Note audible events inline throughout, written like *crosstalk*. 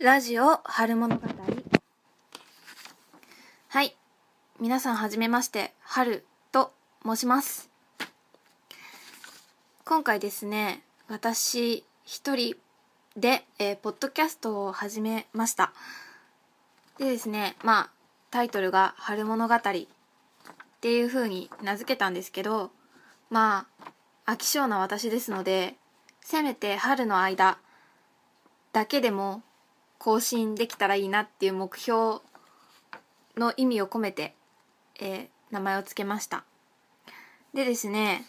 ラジオ春物語。はい。皆さんはじめまして春と申します。今回ですね私一人で、えー、ポッドキャストを始めました。でですねまあタイトルが「春物語」っていう風に名付けたんですけどまあ飽き性な私ですのでせめて春の間だけでも更新できたらいいなっていう目標の意味を込めて、えー、名前を付けました。でですね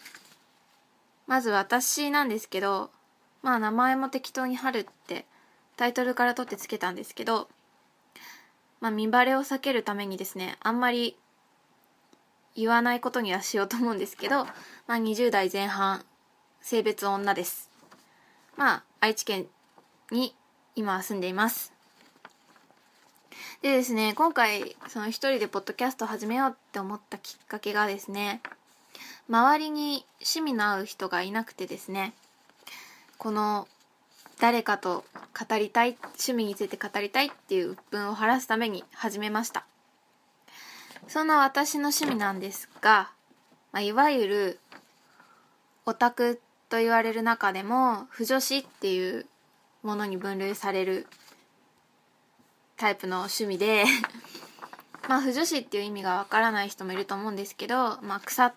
まず私なんですけどまあ名前も適当に「春」ってタイトルから取ってつけたんですけどまあ見バレを避けるためにですねあんまり言わないことにはしようと思うんですけど、まあ、20代前半性別女です。まあ愛知県に今住んでいます。でですね今回その一人でポッドキャストを始めようって思ったきっかけがですね周りに趣味の合う人がいなくてですねこの誰かと語りたい趣味について語りたいっていう鬱憤を晴らすために始めました。そんな私の趣味なんですが、まあ、いわゆるオタクと言われる中でも不女子っていうものに分類されるタイプの趣味で *laughs* まあ不女子っていう意味がわからない人もいると思うんですけど、まあ、草、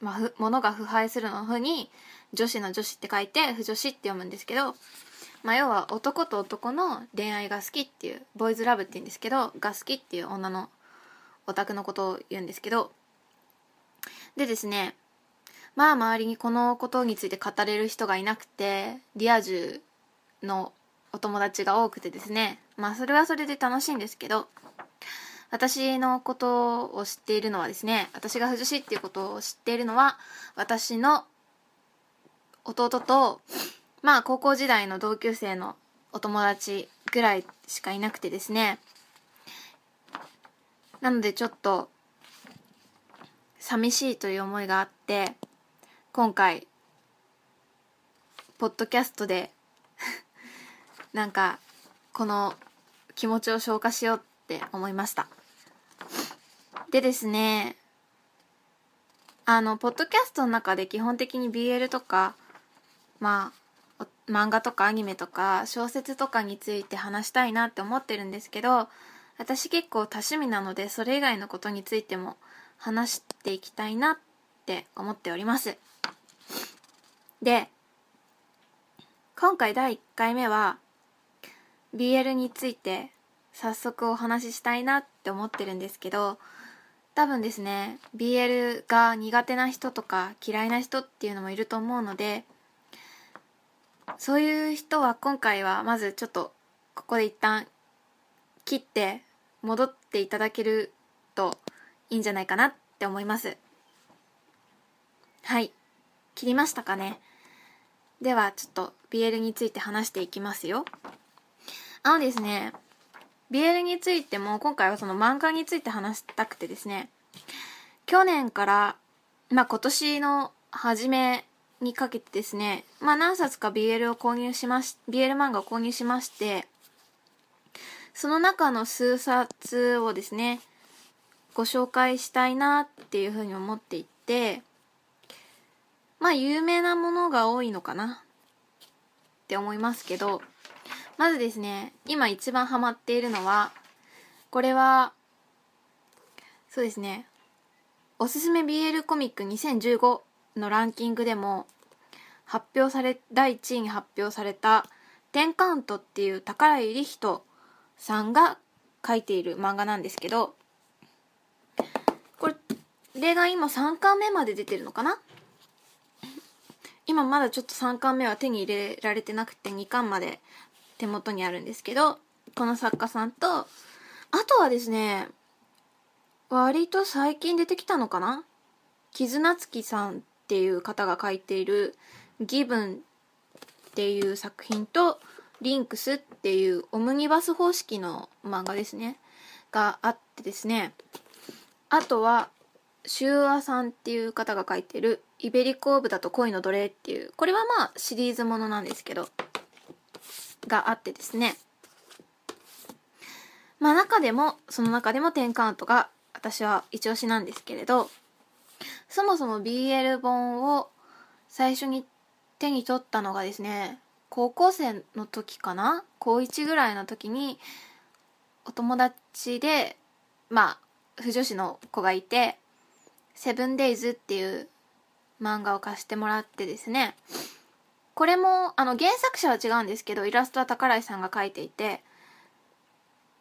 まあ、物が腐敗するのふに女子の女子って書いて不女子って読むんですけど、まあ、要は男と男の恋愛が好きっていうボーイズラブって言うんですけどが好きっていう女のオタクのことを言うんですけどでですねまあ周りにこのことについて語れる人がいなくてリア充のお友達が多くてですね。まあそれはそれで楽しいんですけど私のことを知っているのはですね私が不女子っていうことを知っているのは私の弟とまあ高校時代の同級生のお友達ぐらいしかいなくてですね。なのでちょっと寂しいという思いがあって今回ポッドキャストでなんかこの気持ちを消化しようって思いました。でですねあのポッドキャストの中で基本的に BL とかまあ漫画とかアニメとか小説とかについて話したいなって思ってるんですけど私結構多趣味なのでそれ以外のことについても話していきたいなって思っております。で今回第1回目は BL について早速お話ししたいなって思ってるんですけど多分ですね BL が苦手な人とか嫌いな人っていうのもいると思うのでそういう人は今回はまずちょっとここで一旦切って戻っていただけるといいんじゃないかなって思います。はい。切りましたかね。ではちょっと BL について話していきますよ。あのですね BL についても今回はその漫画について話したくてですね去年からまあ今年の初めにかけてですねまあ何冊か BL を購入しまし BL 漫画を購入しましてその中の数冊をですねご紹介したいなっていうふうに思っていてまあ有名なものが多いのかなって思いますけどまずですね今一番ハマっているのはこれはそうですねおすすめ BL コミック2015のランキングでも発表され第1位に発表された「テンカウント」っていう宝井理人さんが書いている漫画なんですけどこれが今3巻目まで出てるのかな？今まだちょっと3巻目は手に入れられてなくて2巻まで手元にあるんですけどこの作家さんとあとはですね割と最近出てきたのかな？絆月さんっていう方が書いている「ギブン」っていう作品と「リンクス」っていうオムニバス方式の漫画ですね。があってですね。あとはシューアさんっていう方が書いてる「イベリコーブだと恋の奴隷」っていうこれはまあシリーズものなんですけどがあってですね。まあ中でもその中でも10カウントが私は一押しなんですけれどそもそも BL 本を最初に手に取ったのがですね高校生の時かな？高1ぐらいの時にお友達でまあ不女子の子がいて「セブンデイズ」っていう漫画を貸してもらってですね。これもあの原作者は違うんですけどイラストは宝井さんが描いていて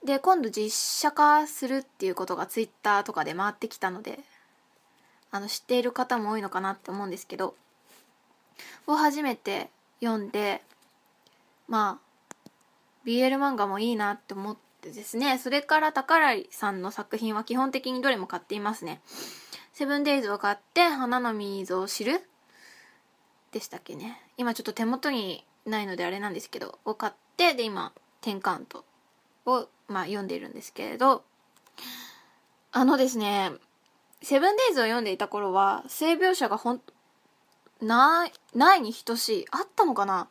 で今度実写化するっていうことがツイッターとかで回ってきたのであの知っている方も多いのかなって思うんですけどを初めて読んでまあ BL 漫画もいいなって思ってですねそれから宝井さんの作品は基本的にどれも買っていますね。セブンデイズを買って花の溝を知るでしたっけね。今ちょっと手元にないのであれなんですけどを買ってで今10カウントを、まあ、読んでいるんですけれどあのですねセブンデイズを読んでいた頃は性描写がほんないないに等しいあったのかな。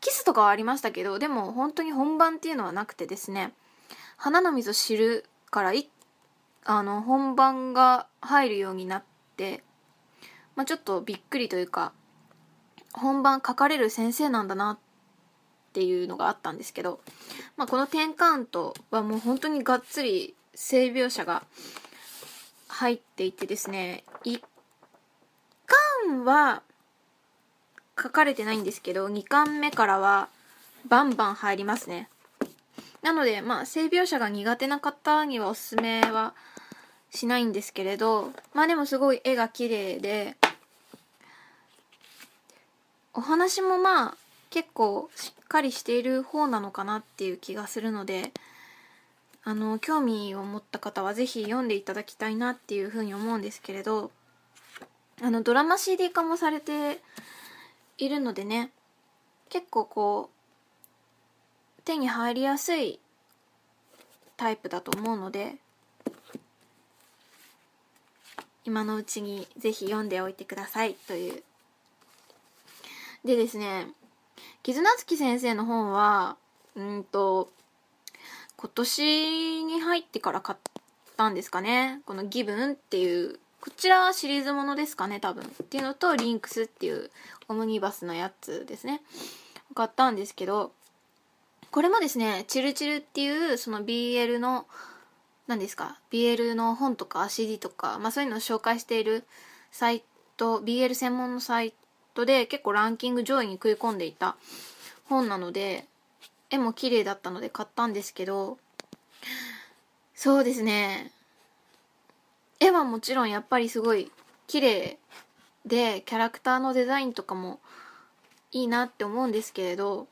キスとかはありましたけどでも本当に本番っていうのはなくてですね。花の水を知るからいあの本番が入るようになって、まあ、ちょっとびっくりというか本番書かれる先生なんだなっていうのがあったんですけど、まあ、この10カウントはもう本当にがっつり性描写が入っていてですね1巻は書かれてないんですけど2巻目からはバンバン入りますね。なのでまあ性描写が苦手な方にはおすすめはしないんですけれどまあでもすごい絵が綺麗でお話もまあ結構しっかりしている方なのかなっていう気がするのであの興味を持った方は是非読んでいただきたいなっていうふうに思うんですけれどあのドラマ CD 化もされているのでね結構こう手に入りやすいタイプだと思うので今のうちにぜひ読んでおいてくださいというでですね、絆月先生の本は、うんと、今年に入ってから買ったんですかね。このギブンっていう、こちらはシリーズものですかね、多分。っていうのと、リンクスっていうオムニバスのやつですね。買ったんですけど、これもですね、チルチルっていう、その BL の、何ですか、BL の本とか CD とか、まあそういうのを紹介しているサイト、BL 専門のサイトで結構ランキング上位に食い込んでいた本なので絵も綺麗だったので買ったんですけどそうですね。絵はもちろんやっぱりすごい綺麗でキャラクターのデザインとかもいいなって思うんですけれど、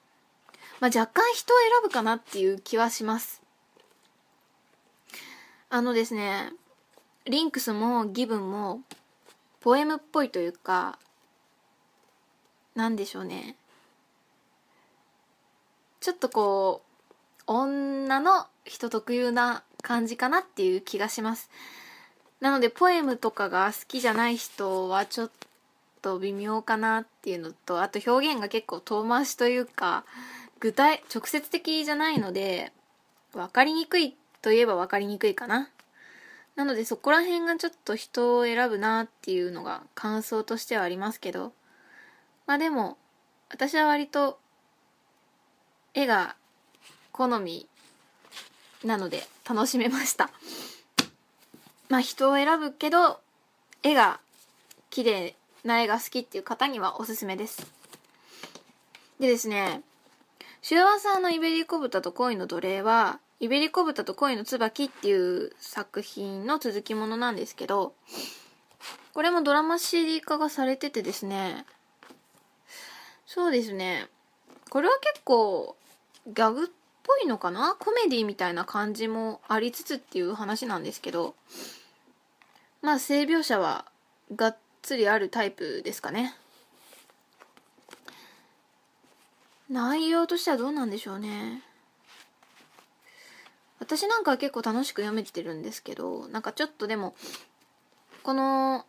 まあ、若干人を選ぶかなっていう気はします。あのですねリンクスもギブンもポエムっぽいというかなんでしょうね。ちょっとこう女の人特有な感じかなっていう気がします。なのでポエムとかが好きじゃない人はちょっと微妙かなっていうのとあと表現が結構遠回しというか具体直接的じゃないので分かりにくいといえば分かりにくいかな。なのでそこら辺がちょっと人を選ぶなっていうのが感想としてはありますけど。まあでも私は割と絵が好みなので楽しめました。*laughs* まあ人を選ぶけど絵が綺麗な絵が好きっていう方にはおすすめです。でですねシュワさんのイベリコ豚と恋の奴隷はイベリコ豚と恋の椿っていう作品の続きものなんですけどこれもドラマ CD 化がされててですねそうですね。これは結構ギャグっぽいのかな？コメディみたいな感じもありつつっていう話なんですけど。まあ性描写はがっつりあるタイプですかね。内容としてはどうなんでしょうね。私なんかは結構楽しく読めてるんですけどなんかちょっとでもこの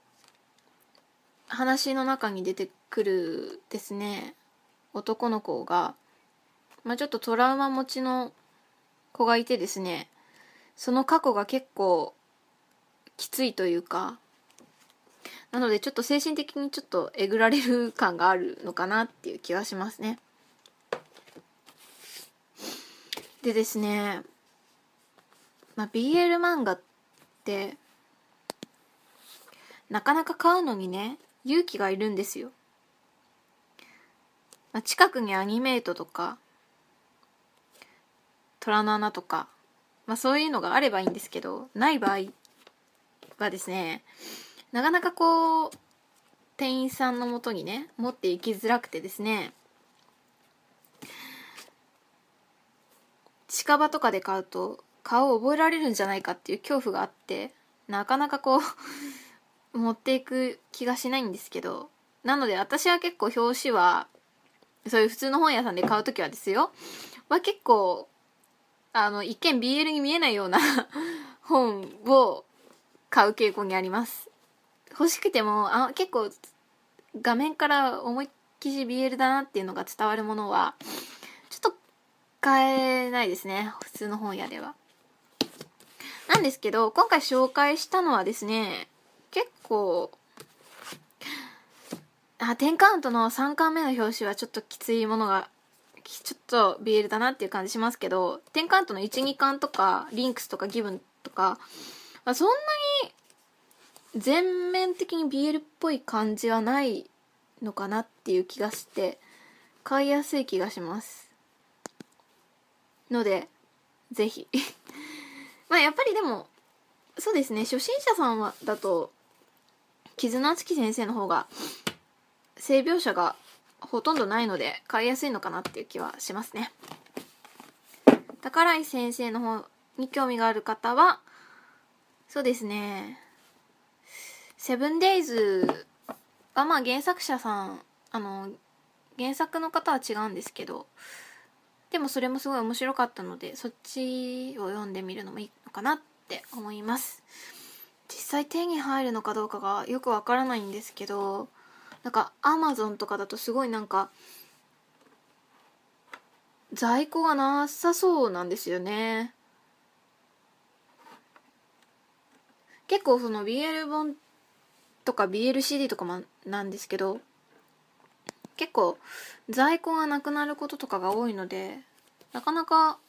話の中に出てくるですね。男の子が、まあ、ちょっとトラウマ持ちの子がいてですね。その過去が結構きついというか。なのでちょっと精神的にちょっとえぐられる感があるのかなっていう気はしますね。でですね。まあ BL 漫画ってなかなか買うのにね勇気がいるんですよ、まあ、近くにアニメートとか虎の穴とか、まあ、そういうのがあればいいんですけどない場合はですねなかなかこう店員さんのもとにね持っていきづらくてですね近場とかで買うと顔を覚えられるんじゃないかっていう恐怖があってなかなかこう持っていく気がしないんですけどなので私は結構表紙はそういう普通の本屋さんで買う時はですよ。は結構あの一見 BL に見えないような *laughs* 本を買う傾向にあります。欲しくてもあ結構画面から思いっきり BL だなっていうのが伝わるものはちょっと買えないですね。普通の本屋では。なんですけど今回紹介したのはですね結構あ10カウントの3巻目の表紙はちょっときついものがちょっと BL だなっていう感じしますけど10カウントの12巻とかリンクスとかギブンとか、まあ、そんなに全面的に BL っぽい感じはないのかなっていう気がして買いやすい気がします。のでぜひ。*laughs* まあやっぱりでもそうですね初心者さんはだと絆敦樹先生の方が性描写がほとんどないので買いやすいのかなっていう気はしますね。宝井先生の方に興味がある方はそうですね。セブンデイズはまあ原作者さんあの原作の方は違うんですけどでもそれもすごい面白かったのでそっちを読んでみるのもいいのかなって思います。実際手に入るのかどうかがよくわからないんですけどなんかアマゾンとかだとすごいなんか在庫がなさそうなんですよね。結構その BL 本とか BLCD とかもなんですけど結構在庫がなくなることとかが多いのでなかなか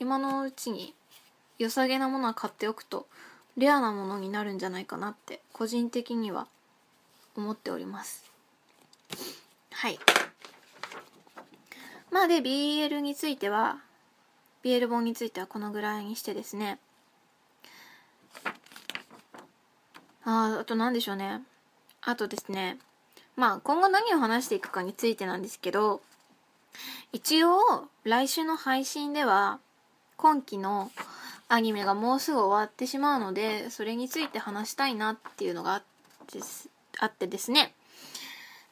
今のうちに良さげなものは買っておくとレアなものになるんじゃないかなって個人的には思っております。はい。まあで BL については BL 本についてはこのぐらいにしてですね。ああと何でしょうね。あとですね。まあ今後何を話していくかについてなんですけど一応来週の配信では今期のアニメがもうすぐ終わってしまうのでそれについて話したいなっていうのがあってです。あってですね。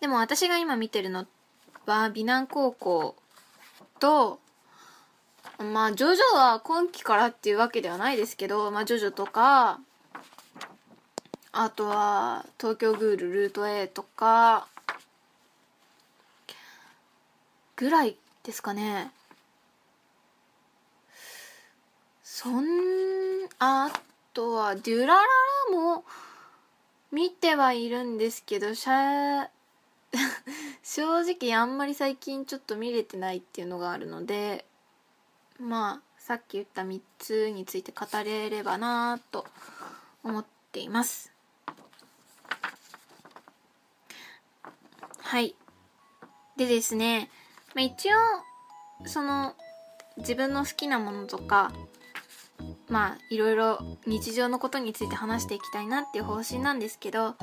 でも私が今見てるのは美南高校とまあジョジョは今期からっていうわけではないですけどまあジョジョとかあとは東京グールルート A とかぐらいですかね。そんあとはデュラララも見てはいるんですけどしゃ *laughs* 正直あんまり最近ちょっと見れてないっていうのがあるのでまあさっき言った3つについて語れればなと思っています。はい。でですね、まあ、一応その自分の好きなものとかまあいろいろ日常のことについて話していきたいなっていう方針なんですけど、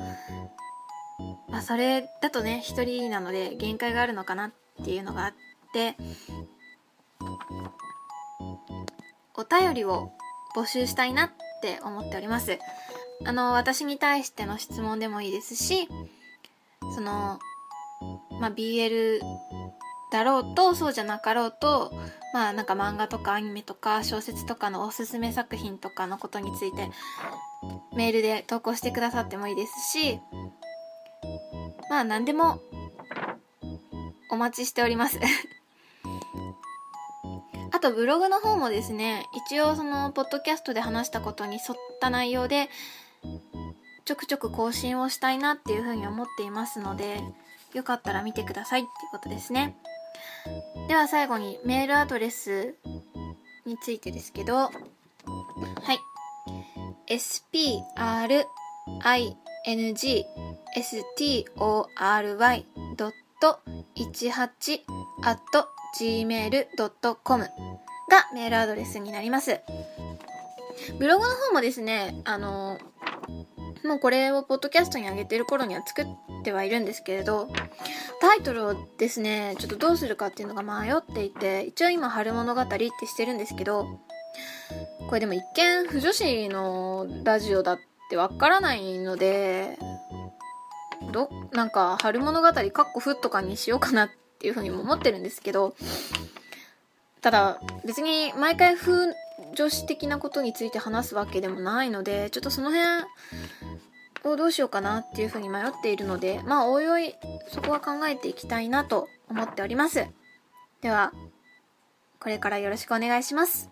まあ、それだとね一人なので限界があるのかなっていうのがあってお便りを募集したいなって思っております。あの私に対しての質問でもいいですしそのまあ、BL だろうとそうじゃなかろうとまあなんか漫画とかアニメとか小説とかのおすすめ作品とかのことについてメールで投稿してくださってもいいですしまあ何でもお待ちしております。*laughs* あとブログの方もですね一応そのポッドキャストで話したことに沿った内容でちょくちょく更新をしたいなっていうふうに思っていますのでよかったら見てくださいっていうことですね。では最後にメールアドレスについてですけどはい。springstory.18 gmail.com がメールアドレスになります。ブログの方もですねあのもうこれをポッドキャストに上げてる頃には作ってはいるんですけれどタイトルをですねちょっとどうするかっていうのが迷っていて一応今「春物語」ってしてるんですけどこれでも一見不女子のラジオだってわからないのでどなんか「春物語」かっこ「ふ」とかにしようかなっていうふうにも思ってるんですけどただ別に毎回風女子的なことについて話すわけでもないのでちょっとその辺をどうしようかなっていうふうに迷っているので、まあ、おいおい、そこは考えていきたいなと思っております。では、これからよろしくお願いします。